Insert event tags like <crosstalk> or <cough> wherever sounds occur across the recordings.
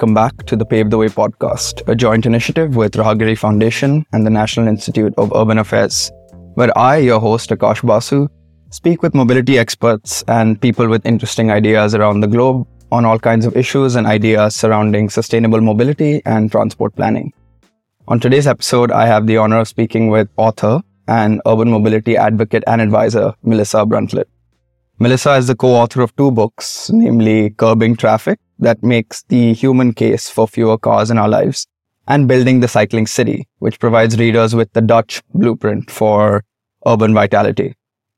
welcome back to the Pave the Way podcast, a joint initiative with Raahgiri Foundation and the National Institute of Urban Affairs, where I, your host Akash Basu, speak with mobility experts and people with interesting ideas around the globe on all kinds of issues and ideas surrounding sustainable mobility and transport planning. On today's episode, I have the honor of speaking with author and urban mobility advocate and advisor, Melissa Bruntlett. Melissa is the co-author of two books, namely Curbing Traffic, that makes the human case for fewer cars in our lives, and Building the Cycling City, which provides readers with the Dutch blueprint for urban vitality.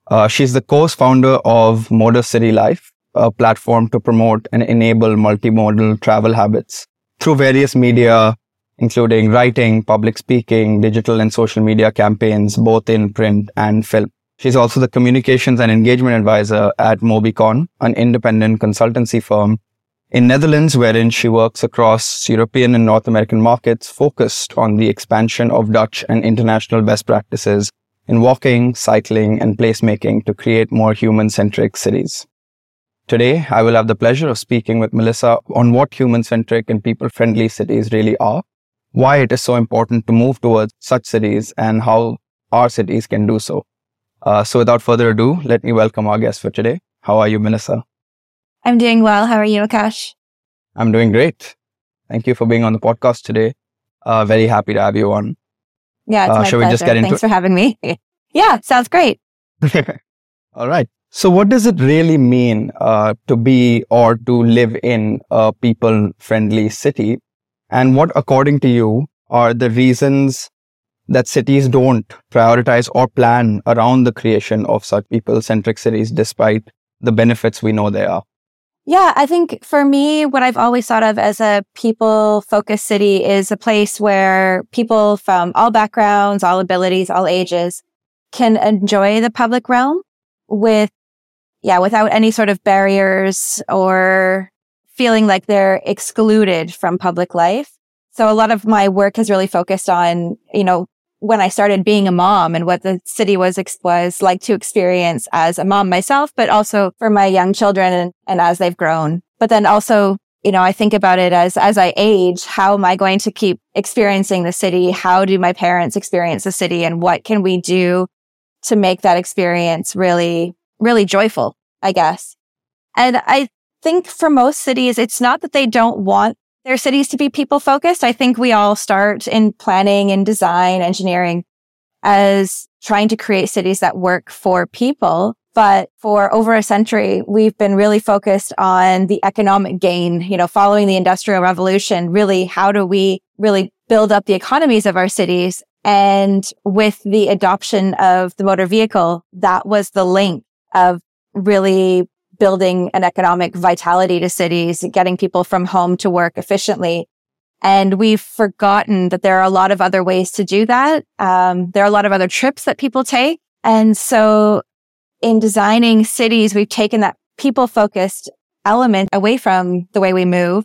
Uh, she's the co-founder of Modacity Life, a platform to promote and enable multimodal travel habits through various media, including writing, public speaking, digital and social media campaigns, both in print and film. She's also the communications and engagement advisor at Mobycon, an independent consultancy firm in Netherlands, wherein she works across European and North American markets focused on the expansion of Dutch and international best practices in walking, cycling, and placemaking to create more human-centric cities. Today, I will have the pleasure of speaking with Melissa on what human-centric and people-friendly cities really are, why it is so important to move towards such cities, and how our cities can do so. Uh, so without further ado, let me welcome our guest for today. How are you, Melissa? I'm doing well. How are you, Akash? I'm doing great. Thank you for being on the podcast today. Uh, very happy to have you on. Yeah, it's uh, my shall pleasure. we just get into Thanks for having me. <laughs> yeah, sounds great. <laughs> All right. So what does it really mean uh, to be or to live in a people-friendly city? And what, according to you, are the reasons that cities don't prioritize or plan around the creation of such people-centric cities despite the benefits we know they are? Yeah, I think for me, what I've always thought of as a people focused city is a place where people from all backgrounds, all abilities, all ages can enjoy the public realm with, yeah, without any sort of barriers or feeling like they're excluded from public life. So a lot of my work has really focused on, you know, when I started being a mom and what the city was, was like to experience as a mom myself, but also for my young children and, and as they've grown. But then also, you know, I think about it as, as I age, how am I going to keep experiencing the city? How do my parents experience the city? And what can we do to make that experience really, really joyful, I guess. And I think for most cities, it's not that they don't want their cities to be people focused. I think we all start in planning and design, engineering as trying to create cities that work for people. But for over a century, we've been really focused on the economic gain, you know, following the industrial revolution. Really, how do we really build up the economies of our cities? And with the adoption of the motor vehicle, that was the link of really building an economic vitality to cities, getting people from home to work efficiently. And we've forgotten that there are a lot of other ways to do that. Um, there are a lot of other trips that people take. And so in designing cities, we've taken that people focused element away from the way we move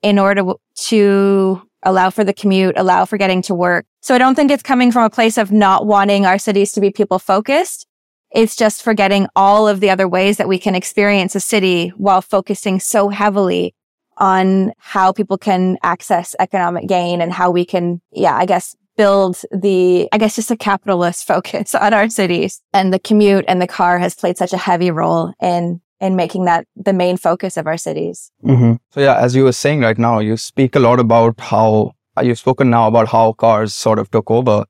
in order to allow for the commute, allow for getting to work. So I don't think it's coming from a place of not wanting our cities to be people focused. It's just forgetting all of the other ways that we can experience a city while focusing so heavily on how people can access economic gain and how we can, yeah, I guess build the, I guess just a capitalist <laughs> focus on our cities. And the commute and the car has played such a heavy role in in making that the main focus of our cities. Mm-hmm. So yeah, as you were saying right now, you speak a lot about how you've spoken now about how cars sort of took over.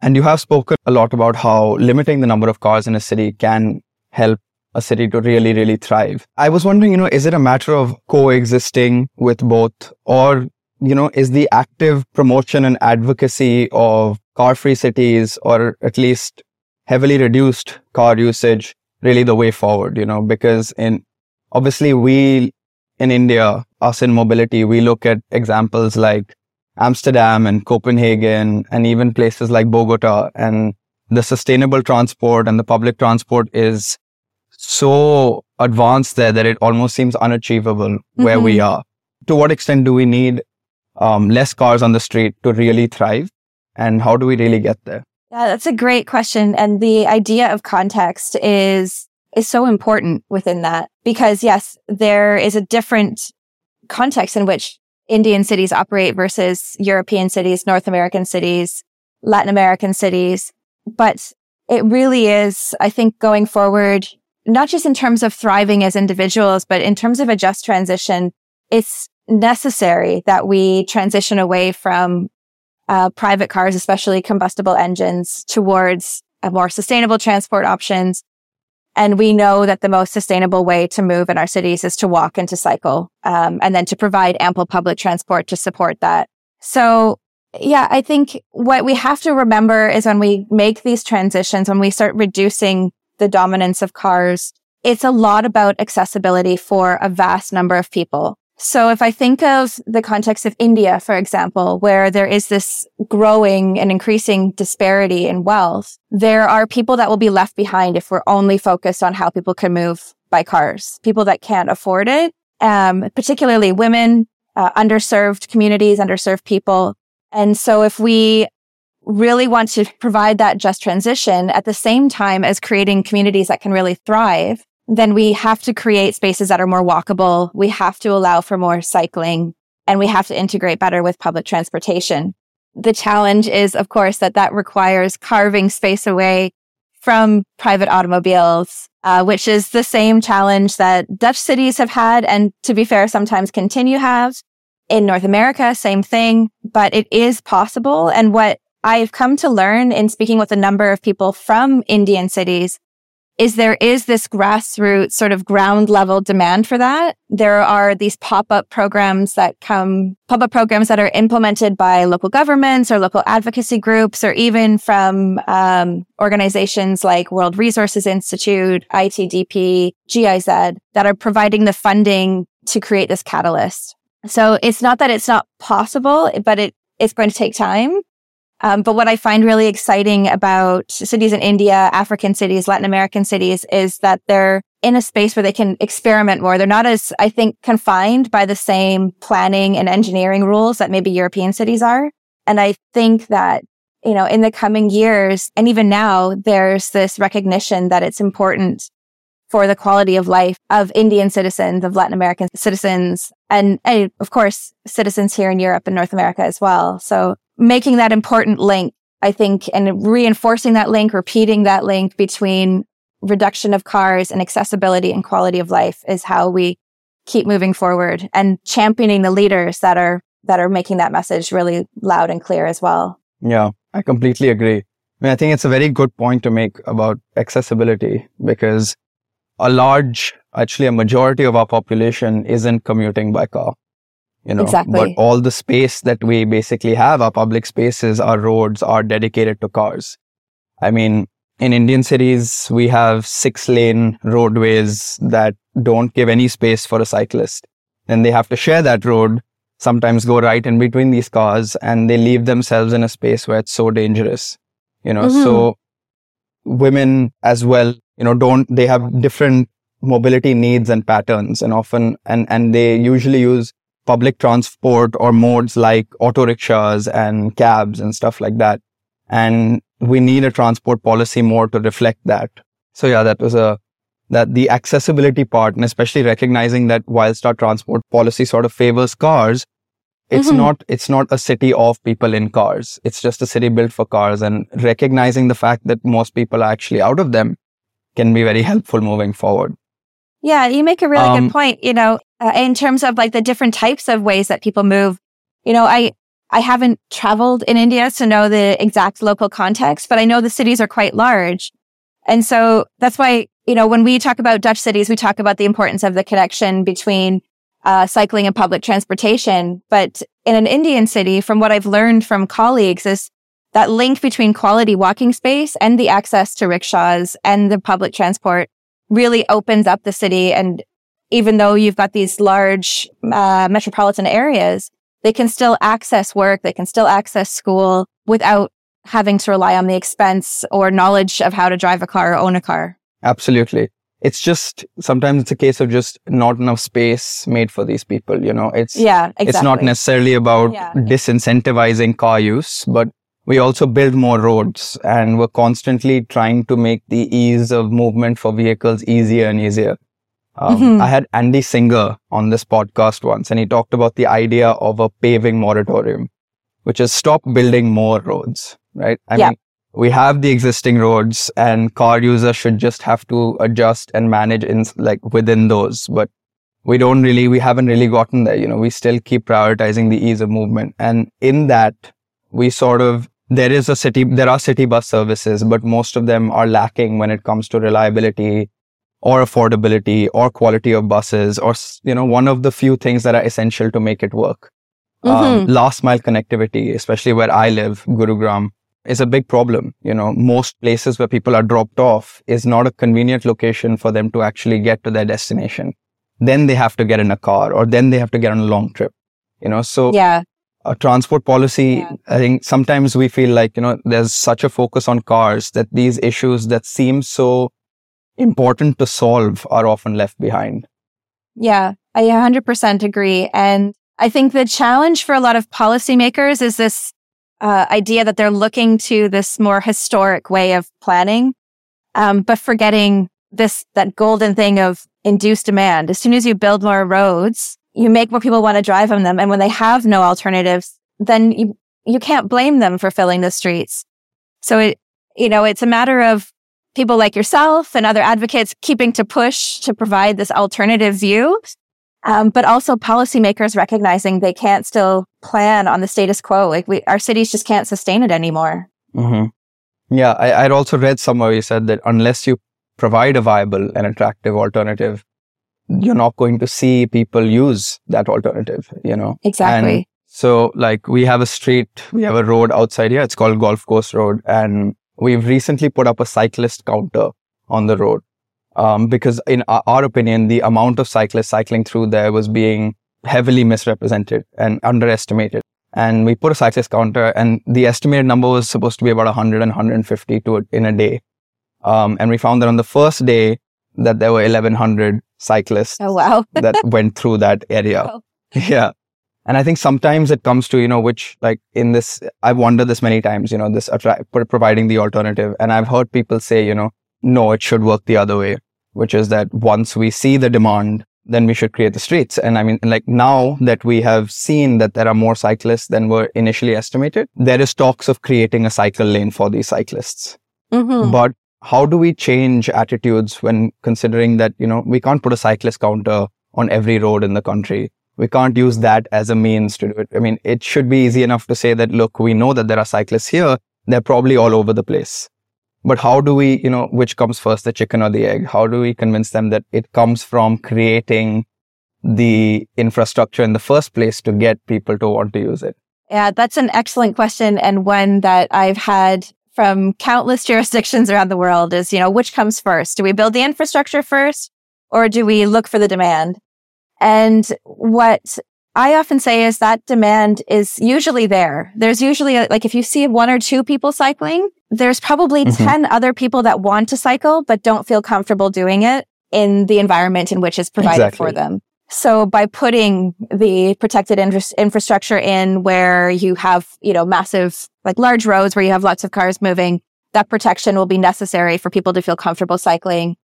And you have spoken a lot about how limiting the number of cars in a city can help a city to really, really thrive. I was wondering, you know, is it a matter of coexisting with both or, you know, is the active promotion and advocacy of car free cities or at least heavily reduced car usage really the way forward, you know, because in obviously we in India, us in mobility, we look at examples like Amsterdam and Copenhagen and even places like Bogota and the sustainable transport and the public transport is so advanced there that it almost seems unachievable mm-hmm. where we mm-hmm. are. To what extent do we need um, less cars on the street to really thrive? And how do we really get there? Yeah, that's a great question. And the idea of context is, is so important within that because yes, there is a different context in which Indian cities operate versus European cities, North American cities, Latin American cities. But it really is, I think going forward, not just in terms of thriving as individuals, but in terms of a just transition, it's necessary that we transition away from uh, private cars, especially combustible engines, towards more sustainable transport options. And we know that the most sustainable way to move in our cities is to walk and to cycle, um, and then to provide ample public transport to support that. So yeah, I think what we have to remember is when we make these transitions, when we start reducing the dominance of cars, it's a lot about accessibility for a vast number of people. So if I think of the context of India, for example, where there is this growing and increasing disparity in wealth, there are people that will be left behind if we're only focused on how people can move by cars, people that can't afford it, um, particularly women, uh, underserved communities, underserved people. And so if we really want to provide that just transition at the same time as creating communities that can really thrive, then we have to create spaces that are more walkable. We have to allow for more cycling and we have to integrate better with public transportation. The challenge is, of course, that that requires carving space away from private automobiles, uh, which is the same challenge that Dutch cities have had. And to be fair, sometimes continue have in North America, same thing, but it is possible. And what I've come to learn in speaking with a number of people from Indian cities is there is this grassroots sort of ground level demand for that. There are these pop up programs that come, pop up programs that are implemented by local governments or local advocacy groups or even from um, organizations like World Resources Institute, ITDP, GIZ that are providing the funding to create this catalyst. So it's not that it's not possible, but it, it's going to take time. Um, but what I find really exciting about cities in India, African cities, Latin American cities is that they're in a space where they can experiment more. They're not as, I think, confined by the same planning and engineering rules that maybe European cities are. And I think that, you know, in the coming years and even now, there's this recognition that it's important for the quality of life of Indian citizens, of Latin American citizens, and, and of course, citizens here in Europe and North America as well. So making that important link, I think, and reinforcing that link, repeating that link between reduction of cars and accessibility and quality of life is how we keep moving forward and championing the leaders that are that are making that message really loud and clear as well. Yeah, I completely agree. I mean, I think it's a very good point to make about accessibility because a large, actually a majority of our population isn't commuting by car you know exactly. but all the space that we basically have our public spaces our roads are dedicated to cars i mean in indian cities we have six lane roadways that don't give any space for a cyclist then they have to share that road sometimes go right in between these cars and they leave themselves in a space where it's so dangerous you know mm-hmm. so women as well you know don't they have different mobility needs and patterns and often and and they usually use public transport or modes like auto rickshaws and cabs and stuff like that. And we need a transport policy more to reflect that. So yeah, that was a, that the accessibility part and especially recognizing that whilst our transport policy sort of favors cars, it's mm-hmm. not, it's not a city of people in cars. It's just a city built for cars and recognizing the fact that most people are actually out of them can be very helpful moving forward. Yeah, you make a really um, good point. You know, uh, in terms of like the different types of ways that people move. You know, I, I haven't traveled in India to know the exact local context, but I know the cities are quite large. And so that's why, you know, when we talk about Dutch cities, we talk about the importance of the connection between uh, cycling and public transportation. But in an Indian city, from what I've learned from colleagues is that link between quality walking space and the access to rickshaws and the public transport really opens up the city and even though you've got these large uh, metropolitan areas, they can still access work, they can still access school without having to rely on the expense or knowledge of how to drive a car or own a car. Absolutely. It's just sometimes it's a case of just not enough space made for these people, you know. It's yeah, exactly. it's not necessarily about yeah. disincentivizing car use, but we also build more roads and we're constantly trying to make the ease of movement for vehicles easier and easier. Um, Mhm. I had Andy Singer on this podcast once, and he talked about the idea of a paving moratorium, which is stop building more roads, right? I Yeah. mean, we have the existing roads, and car users should just have to adjust and manage in like within those. But we don't really, we haven't really gotten there. You know, we still keep prioritizing the ease of movement, and in that, we sort of there is a city, there are city bus services, but most of them are lacking when it comes to reliability or affordability or quality of buses or you know one of the few things that are essential to make it work um, Mhm. last mile connectivity especially where i live gurugram is a big problem you know most places where people are dropped off is not a convenient location for them to actually get to their destination then they have to get in a car or then they have to get on a long trip you know so Yeah. A transport policy Yeah. i think sometimes we feel like you know there's such a focus on cars that these issues that seem so important to solve are often left behind Yeah, I 100% agree. And I think the challenge for a lot of policymakers is this uh, idea that they're looking to this more historic way of planning, um, but forgetting this, that golden thing of induced demand. As soon as you build more roads, you make more people want to drive on them. And when they have no alternatives, then you, you can't blame them for filling the streets. So it, you know, it's a matter of people like yourself and other advocates keeping to push to provide this alternative view. Um, but also policymakers recognizing they can't still plan on the status quo. Like we, our cities just can't sustain it anymore. Mm-hmm. Yeah, I, I'd also read somewhere you said that unless you provide a viable and attractive alternative, you're not going to see people use that alternative, you know? Exactly. And so, like, we have a street, we have a road outside here. It's called Golf Course Road. And we've recently put up a cyclist counter on the road. Um, because in our, our opinion, the amount of cyclists cycling through there was being heavily misrepresented and underestimated. And we put a cyclist counter and the estimated number was supposed to be about 100 and 150 to in a day. Um, and we found that on the first day that there were 1100 cyclists oh, wow. <laughs> that went through that area. Wow. Yeah. And I think sometimes it comes to, you know, which like in this, I've wondered this many times, you know, this attra- pro- providing the alternative. And I've heard people say, you know, no, it should work the other way, which is that once we see the demand, then we should create the streets. And I mean, like now that we have seen that there are more cyclists than were initially estimated, there is talks of creating a cycle lane for these cyclists. Mhm. But how do we change attitudes when considering that, you know, we can't put a cyclist counter on every road in the country. We can't use mm-hmm. that as a means to do it. I mean, it should be easy enough to say that, look, we know that there are cyclists here. They're probably all over the place. But how do we, you know, which comes first, the chicken or the egg? How do we convince them that it comes from creating the infrastructure in the first place to get people to want to use it? Yeah, that's an excellent question and one that I've had from countless jurisdictions around the world is, you know, which comes first? Do we build the infrastructure first or do we look for the demand? And what I often say is that demand is usually there. There's usually a, like if you see one or two people cycling, there's probably Mhm. 10 other people that want to cycle but don't feel comfortable doing it in the environment in which it's provided for them. So by putting the protected infra- infrastructure in where you have, you know, massive, like large roads where you have lots of cars moving, that protection will be necessary for people to feel comfortable cycling.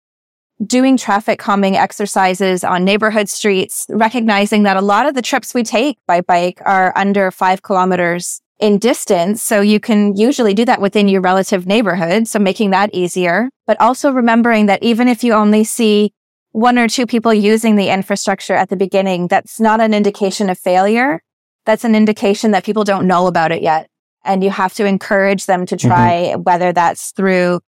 Doing traffic calming exercises on neighborhood streets, recognizing that a lot of the trips we take by bike are under five kilometers in distance. So you can usually do that within your relative neighborhood. So making that easier, but also remembering that even if you only see one or two people using the infrastructure at the beginning, that's not an indication of failure. That's an indication that people don't know about it yet. And you have to encourage them to try, whether that's through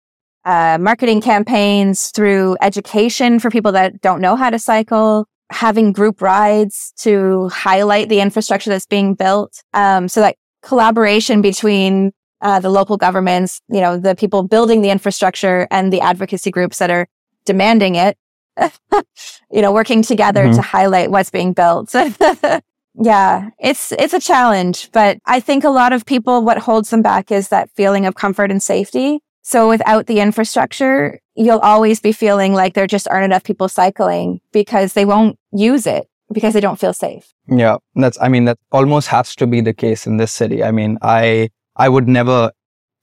uh, marketing campaigns, through education for people that don't know how to cycle, having group rides to highlight the infrastructure that's being built. Um, so that collaboration between uh, the local governments, you know, the people building the infrastructure and the advocacy groups that are demanding it <laughs> you know, working together Mhm. to highlight what's being built. <laughs> yeah, it's it's a challenge, but I think a lot of people what holds them back is that feeling of comfort and safety. So without the infrastructure, you'll always be feeling like there just aren't enough people cycling because they won't use it because they don't feel safe. Yeah, that's, I mean, that almost has to be the case in this city. I mean, I, I would never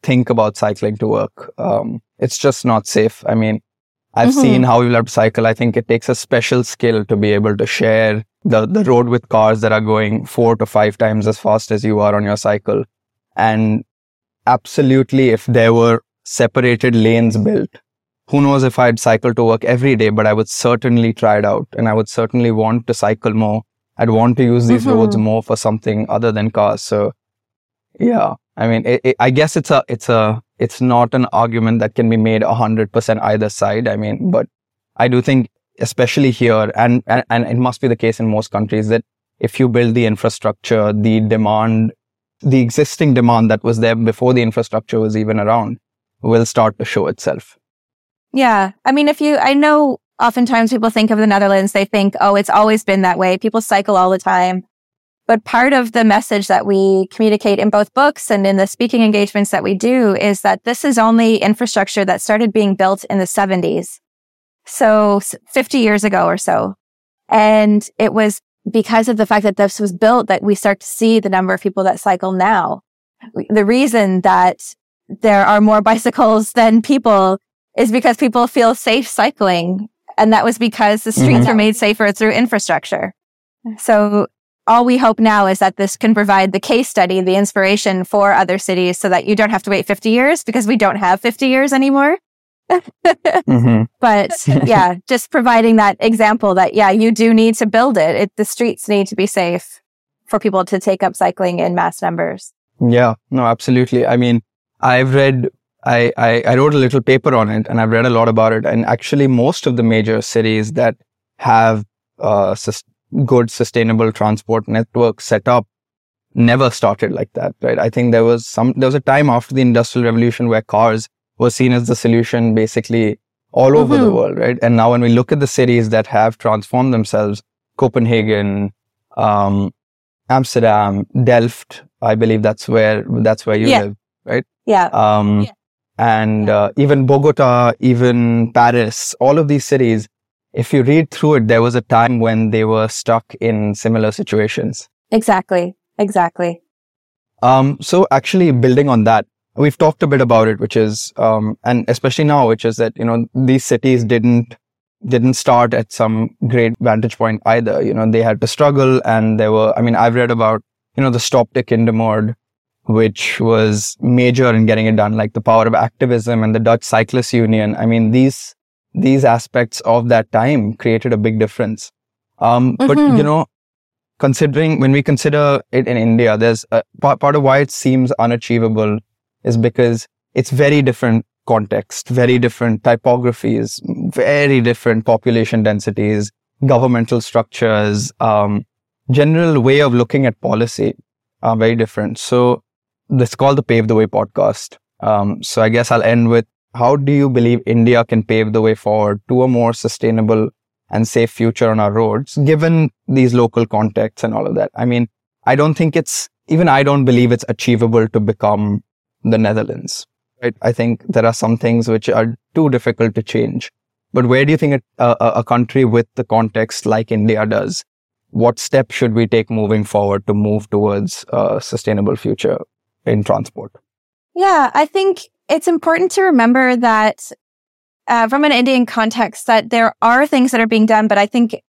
think about cycling to work. Um, it's just not safe. I mean, I've mm-hmm. seen how you love to cycle. I think it takes a special skill to be able to share the, the road with cars that are going four to five times as fast as you are on your cycle. And absolutely, if there were separated lanes built, who knows if I'd cycle to work every day, but I would certainly try it out and I would certainly want to cycle more. I'd want to use these mm-hmm. roads more for something other than cars. So yeah, I mean, it, it, I guess it's a, it's a, it's not an argument that can be made a hundred percent either side. I mean, but I do think, especially here, and, and, and it must be the case in most countries that if you build the infrastructure, the demand, the existing demand that was there before the infrastructure was even around will start to show itself. Yeah. I mean, if you, I know oftentimes people think of the Netherlands, they think, oh, it's always been that way. People cycle all the time. But part of the message that we communicate in both books and in the speaking engagements that we do is that this is only infrastructure that started being built in the 70s. So 50 years ago or so. And it was because of the fact that this was built that we start to see the number of people that cycle now. The reason that there are more <laughs> bicycles than people is because people feel safe cycling. And that was because the streets mm-hmm. were made safer through infrastructure. So all we hope now is that this can provide the case study, the inspiration for other cities so that you don't have to wait 50 years because we don't have 50 years anymore. <laughs> mm-hmm. But <laughs> yeah, just providing that example that, yeah, you do need to build it. it. The streets need to be safe for people to take up cycling in mass numbers. Yeah, no, absolutely. I mean, I've read, I, I, I wrote a little paper on it and I've read a lot about it. And actually, most of the major cities that have uh, good sustainable transport network set up never started like that, right? I think there was some, there was a time after the industrial revolution where cars were seen as the solution basically all over mm-hmm. the world, right? And now when we look at the cities that have transformed themselves, Copenhagen, um, Amsterdam, Delft, I believe that's where, that's where you yeah. live, right? Yeah. Um, yeah. and, yeah. Uh, even Bogota, even Paris, all of these cities, if you read through it, there was a time when they were stuck in similar situations. Exactly. Exactly. Um, so actually building on that, we've talked a bit about it, which is, um, and especially now, which is that, you know, these cities didn't, didn't start at some great vantage point either. You know, they had to struggle and there were, I mean, I've read about, you know, the Stop Stopte Kindermoord, which was major in getting it done, like the power of activism and the Dutch Cyclists Union. I mean, these these aspects of that time created a big difference. Um, mm-hmm. But, you know, considering when we consider it in India, there's a, part, part of why it seems unachievable is because it's very different context, very different typographies, very different population densities, governmental structures, um, general way of looking at policy are very different. So this is called the Pave the Way podcast. Um, so I guess I'll end with how do you believe India can pave the way forward to a more sustainable and safe future on our roads, given these local contexts and all of that? I mean, I don't think it's, even I don't believe it's achievable to become the Netherlands. Right? I think there are some things which are too difficult to change. But where do you think a, a, a country with the context like India does? What steps should we take moving forward to move towards a sustainable future in transport? Yeah, I think it's important to remember that uh, from an Indian context that there are things that are being done, but I think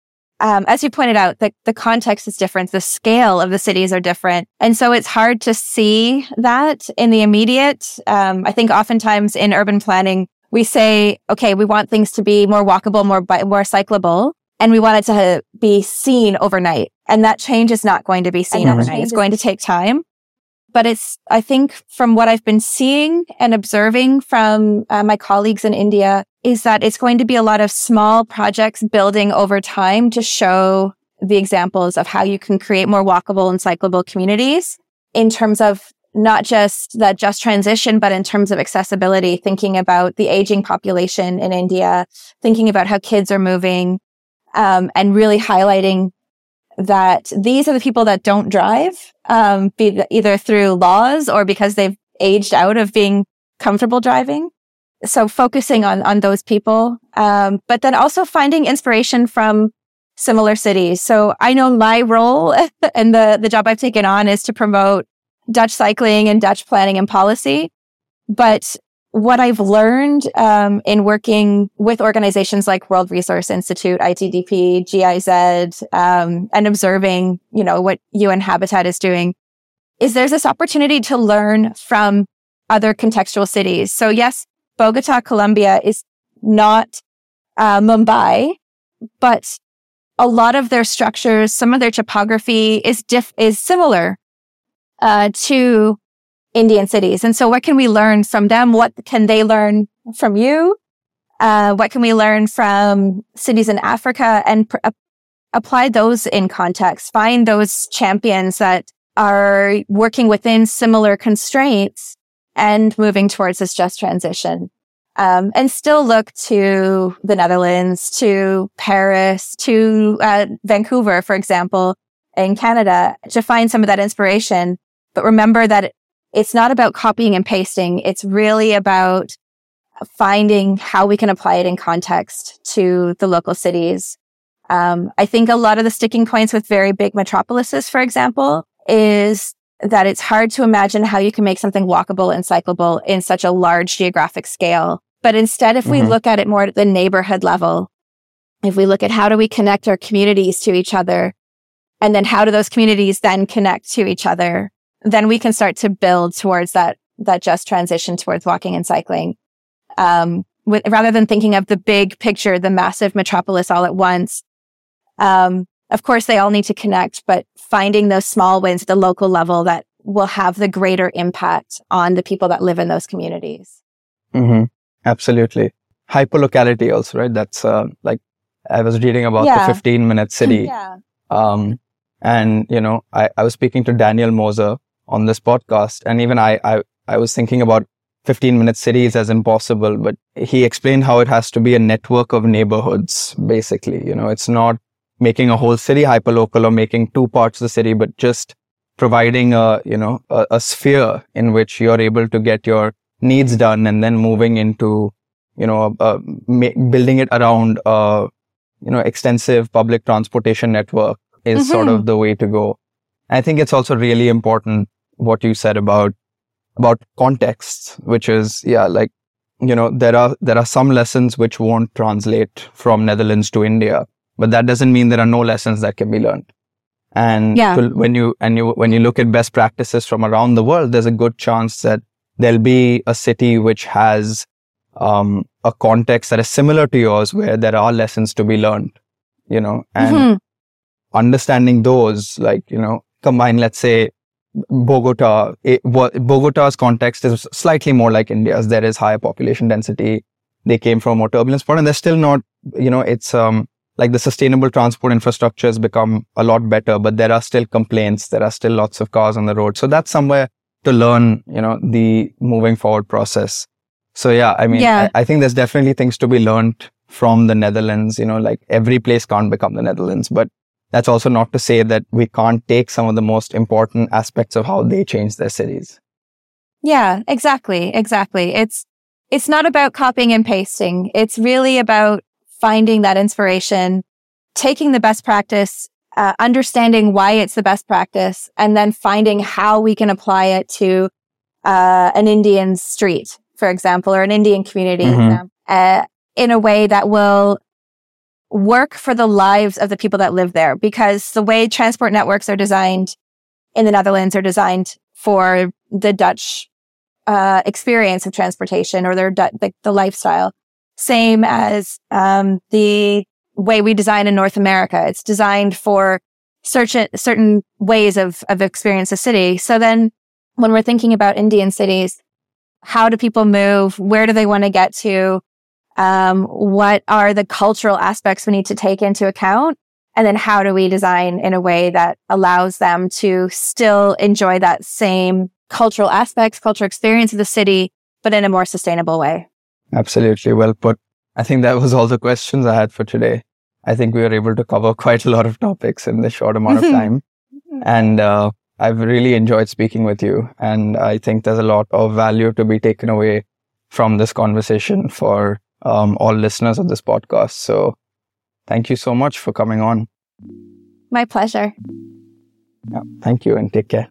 um, as you pointed out, the, the context is different. The scale of the cities are different. And so it's hard to see that in the immediate. Um, I think oftentimes in urban planning, we say, okay, we want things to be more walkable, more, more cyclable, and we want it to be seen overnight. And that change is not going to be seen overnight. It's going to take time but it's, I think from what I've been seeing and observing from uh, my colleagues in India is that it's going to be a lot of small projects building over time to show the examples of how you can create more walkable and cyclable communities in terms of not just that just transition, but in terms of accessibility, thinking about the aging population in India, thinking about how kids are moving, um, and really highlighting that these are the people that don't drive, um, be either through laws or because they've aged out of being comfortable driving. So focusing on, on those people. Um, but then also finding inspiration from similar cities. So I know my role <laughs> and the, the job I've taken on is to promote Dutch cycling and Dutch planning and policy. But what I've learned um, in working with organizations like World Resource Institute, ITDP, GIZ, um, and observing, you know, what UN Habitat is doing, is there's this opportunity to learn from other contextual cities. So yes, Bogota, Colombia is not uh, Mumbai, but a lot of their structures, some of their topography is diff- is similar uh, to Indian cities. And so what can we learn from them? What can they learn from you? Uh, what can we learn from cities in Africa and pr- apply those in context? Find those champions that are working within similar constraints and moving towards this just transition. Um, and still look to the Netherlands, to Paris, to uh, Vancouver, for example, in Canada to find some of that inspiration. But remember that it's not about copying and pasting. It's really about finding how we can apply it in context to the local cities. Um, I think a lot of the sticking points with very big metropolises, for example, is that it's hard to imagine how you can make something walkable and cyclable in such a large geographic scale. But instead, if mm-hmm. we look at it more at the neighborhood level, if we look at how do we connect our communities to each other, and then how do those communities then connect to each other, then we can start to build towards that, that just transition towards walking and cycling. Um, with, rather than thinking of the big picture, the massive metropolis all at once. Um, of course, they all need to connect, but finding those small wins at the local level that will have the greater impact on the people that live in those communities. Mm-hmm. Absolutely. Hyperlocality also, right? That's uh, like I was reading about yeah. the 15 minute city. <laughs> yeah. Um, and, you know, I, I was speaking to Daniel Moser, on this podcast. And even I, I, I was thinking about 15 minute cities as impossible, but he explained how it has to be a network of neighborhoods, basically. You know, it's not making a whole city hyperlocal or making two parts of the city, but just providing a, you know, a, a sphere in which you're able to get your needs done and then moving into, you know, uh, ma- building it around, a you know, extensive public transportation network is mm-hmm. sort of the way to go. I think it's also really important what you said about about context, which is yeah, like you know there are there are some lessons which won't translate from Netherlands to India, but that doesn't mean there are no lessons that can be learned. And yeah. to, when you and you when you look at best practices from around the world, there's a good chance that there'll be a city which has um, a context that is similar to yours, where there are lessons to be learned. You know, and mm-hmm. understanding those, like you know, combine, let's say, Bogota, it, Bogota's context is slightly more like India's. There is higher population density. They came from a more turbulent spot and they're still not, you know, it's, um, like the sustainable transport infrastructure has become a lot better, but there are still complaints. There are still lots of cars on the road. So that's somewhere to learn, you know, the moving forward process. So yeah, I mean, yeah. I, I think there's definitely things to be learned from the Netherlands. You know, like every place can't become the Netherlands, but that's also not to say that we can't take some of the most important aspects of how they change their cities. Yeah, exactly. Exactly. It's, it's not about copying and pasting. It's really about finding that inspiration, taking the best practice, uh, understanding why it's the best practice, and then finding how we can apply it to uh, an Indian street, for example, or an Indian community mm-hmm. uh, in a way that will work for the lives of the people that live there because the way transport networks are designed in the Netherlands are designed for the Dutch uh, experience of transportation or their the, the lifestyle. Same as um, the way we design in North America. It's designed for certain certain ways of of experience a city. So then, when we're thinking about Indian cities, how do people move? Where do they want to get to? Um, what are the cultural aspects we need to take into account? And then how do we design in a way that allows them to still enjoy that same cultural aspects, cultural experience of the city, but in a more sustainable way? Absolutely. Well put. I think that was all the questions I had for today. I think we were able to cover quite a lot of topics in this short amount of <laughs> time. and uh, I've really enjoyed speaking with you. And I think there's a lot of value to be taken away from this conversation for um, all listeners of this podcast. So thank you so much for coming on. My pleasure. Yeah, thank you and take care.